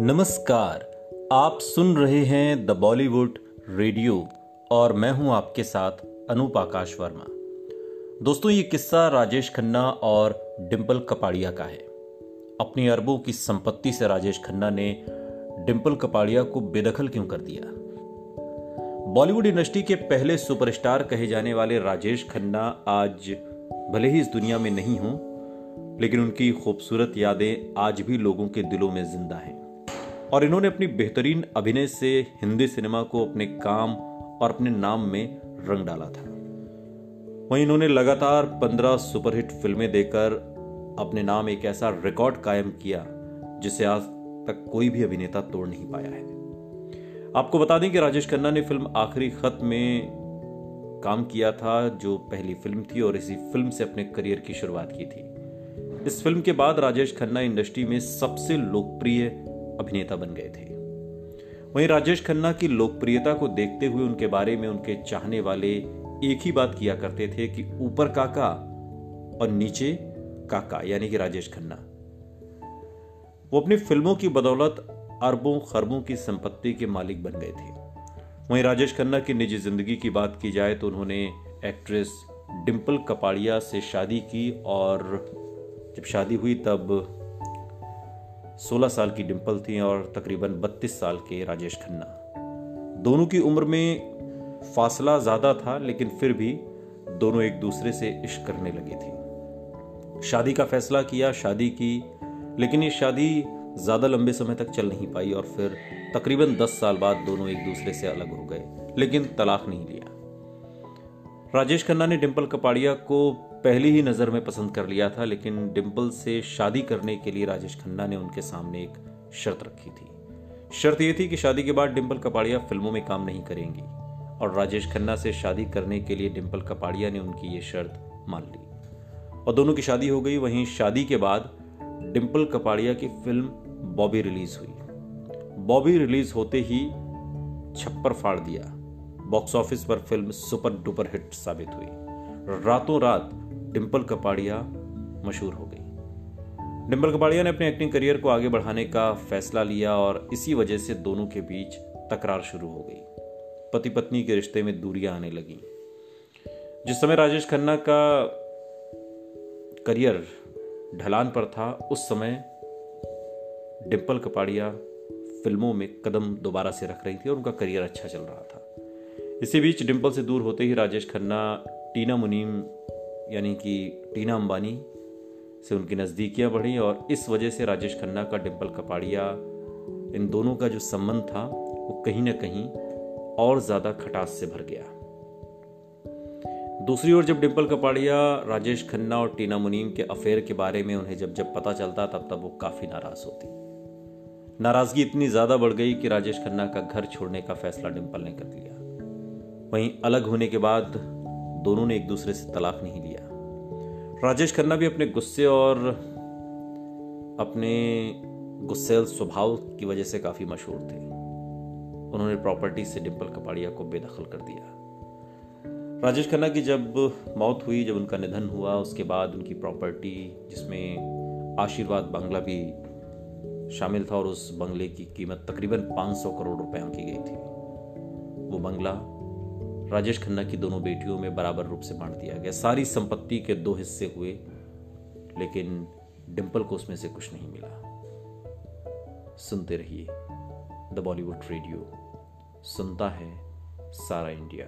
नमस्कार, आप सुन रहे हैं द बॉलीवुड रेडियो और मैं हूँ आपके साथ अनूप आकाश वर्मा। दोस्तों, ये किस्सा राजेश खन्ना और डिम्पल कपाड़िया का है। अपनी अरबों की संपत्ति से राजेश खन्ना ने डिम्पल कपाड़िया को बेदखल क्यों कर दिया? बॉलीवुड इंडस्ट्री के पहले सुपरस्टार कहे जाने वाले राजेश खन्ना आज भले ही इस दुनिया में नहीं हों, लेकिन उनकी खूबसूरत यादें आज भी लोगों के दिलों में ज़िंदा हैं। और इन्होंने अपनी बेहतरीन अभिनय से हिंदी सिनेमा को अपने काम और अपने नाम में रंग डाला था। वहीं इन्होंने लगातार पंद्रह सुपरहिट फ़िल्में देकर अपने नाम एक ऐसा रिकॉर्ड कायम किया, जिसे आज तक कोई भी अभिनेता तोड़ नहीं पाया है। आपको बता दें कि राजेश खन्ना ने फ़िल्म आखिरी खत में काम किया था, जो पहली फ़िल्म थी और इसी फ़िल्म से अपने करियर की शुरुआत की थी। इस फ़िल्म के बाद राजेश खन्ना इंडस्ट्री में सबसे लोकप्रिय अभिनेता बन गए थे। वहीं राजेश खन्ना की लोकप्रियता को देखते हुए उनके बारे में उनके चाहने वाले एक ही बात किया करते थे कि ऊपर काका और नीचे काका, यानी कि राजेश खन्ना। वो अपनी फ़िल्मों की बदौलत अरबों खरबों की संपत्ति के मालिक बन गए थे। वहीं राजेश खन्ना की निजी ज़िंदगी की बात की जाए तो उन्होंने एक्ट्रेस डिम्पल कपाड़िया से शादी की और जब शादी हुई तब 16 साल की डिम्पल थी और तकरीबन 32 साल के राजेश खन्ना। दोनों की उम्र में फासला ज़्यादा था, लेकिन फिर भी दोनों एक दूसरे से इश्क करने लगी थी। शादी का फैसला किया, शादी की, लेकिन ये शादी ज़्यादा लंबे समय तक चल नहीं पाई और फिर तकरीबन 10 साल बाद दोनों एक दूसरे से अलग हो गए, लेकिन तलाक नहीं लिया। राजेश खन्ना ने डिम्पल कपाड़िया को पहली ही नज़र में पसंद कर लिया था, लेकिन डिम्पल से शादी करने के लिए राजेश खन्ना ने उनके सामने एक शर्त रखी थी। शर्त यह थी कि शादी के बाद डिम्पल कपाड़िया फ़िल्मों में काम नहीं करेंगी, और राजेश खन्ना से शादी करने के लिए डिम्पल कपाड़िया ने उनकी ये शर्त मान ली। और दोनों की शादी हो गई, वहीं शादी के बाद डिम्पल कपाड़िया की फ़िल्म बॉबी रिलीज़ हुई। बॉबी रिलीज़ होते ही छप्पर फाड़ दिया। बॉक्स ऑफ़िस पर फ़िल्म सुपर डुपर हिट साबित हुई। रातों रात डिम्पल कपाड़िया मशहूर हो गई। डिम्पल कपाड़िया ने अपने एक्टिंग करियर को आगे बढ़ाने का फैसला लिया और इसी वजह से दोनों के बीच तकरार शुरू हो गई। पति पत्नी के रिश्ते में दूरियाँ आने लगी। जिस समय राजेश खन्ना का करियर ढलान पर था, उस समय डिम्पल कपाड़िया फ़िल्मों में कदम दोबारा से रख रही थी और उनका करियर अच्छा चल रहा था। इसी बीच डिम्पल से दूर होते ही राजेश खन्ना, टीना मुनीम, यानी कि टीना अंबानी से उनकी नज़दीकियाँ बढ़ी और इस वजह से राजेश खन्ना का डिम्पल कपाड़िया, इन दोनों का जो संबंध था, वो कहीं ना कहीं और ज़्यादा खटास से भर गया। दूसरी ओर जब डिम्पल कपाड़िया राजेश खन्ना और टीना मुनीम के अफेयर के बारे में उन्हें जब जब पता चलता, तब तब वो काफ़ी नाराज़ होती। नाराज़गी इतनी ज़्यादा बढ़ गई कि राजेश खन्ना का घर छोड़ने का फैसला डिम्पल ने कर लिया। वहीं अलग होने के बाद दोनों ने एक दूसरे से तलाक नहीं लिया। राजेश खन्ना भी अपने गुस्से और अपने गुस्सेल स्वभाव की वजह से काफ़ी मशहूर थे। उन्होंने प्रॉपर्टी से डिम्पल कपाड़िया को बेदखल कर दिया। राजेश खन्ना की जब मौत हुई, जब उनका निधन हुआ, उसके बाद उनकी प्रॉपर्टी, जिसमें आशीर्वाद बंगला भी शामिल था और उस बंगले की कीमत तकरीबन 500 करोड़ रुपए की गई थी। वो बंगला राजेश खन्ना की दोनों बेटियों में बराबर रूप से बांट दिया गया। सारी संपत्ति के दो हिस्से हुए, लेकिन डिम्पल को उसमें से कुछ नहीं मिला। सुनते रहिए द बॉलीवुड रेडियो। सुनता है सारा इंडिया।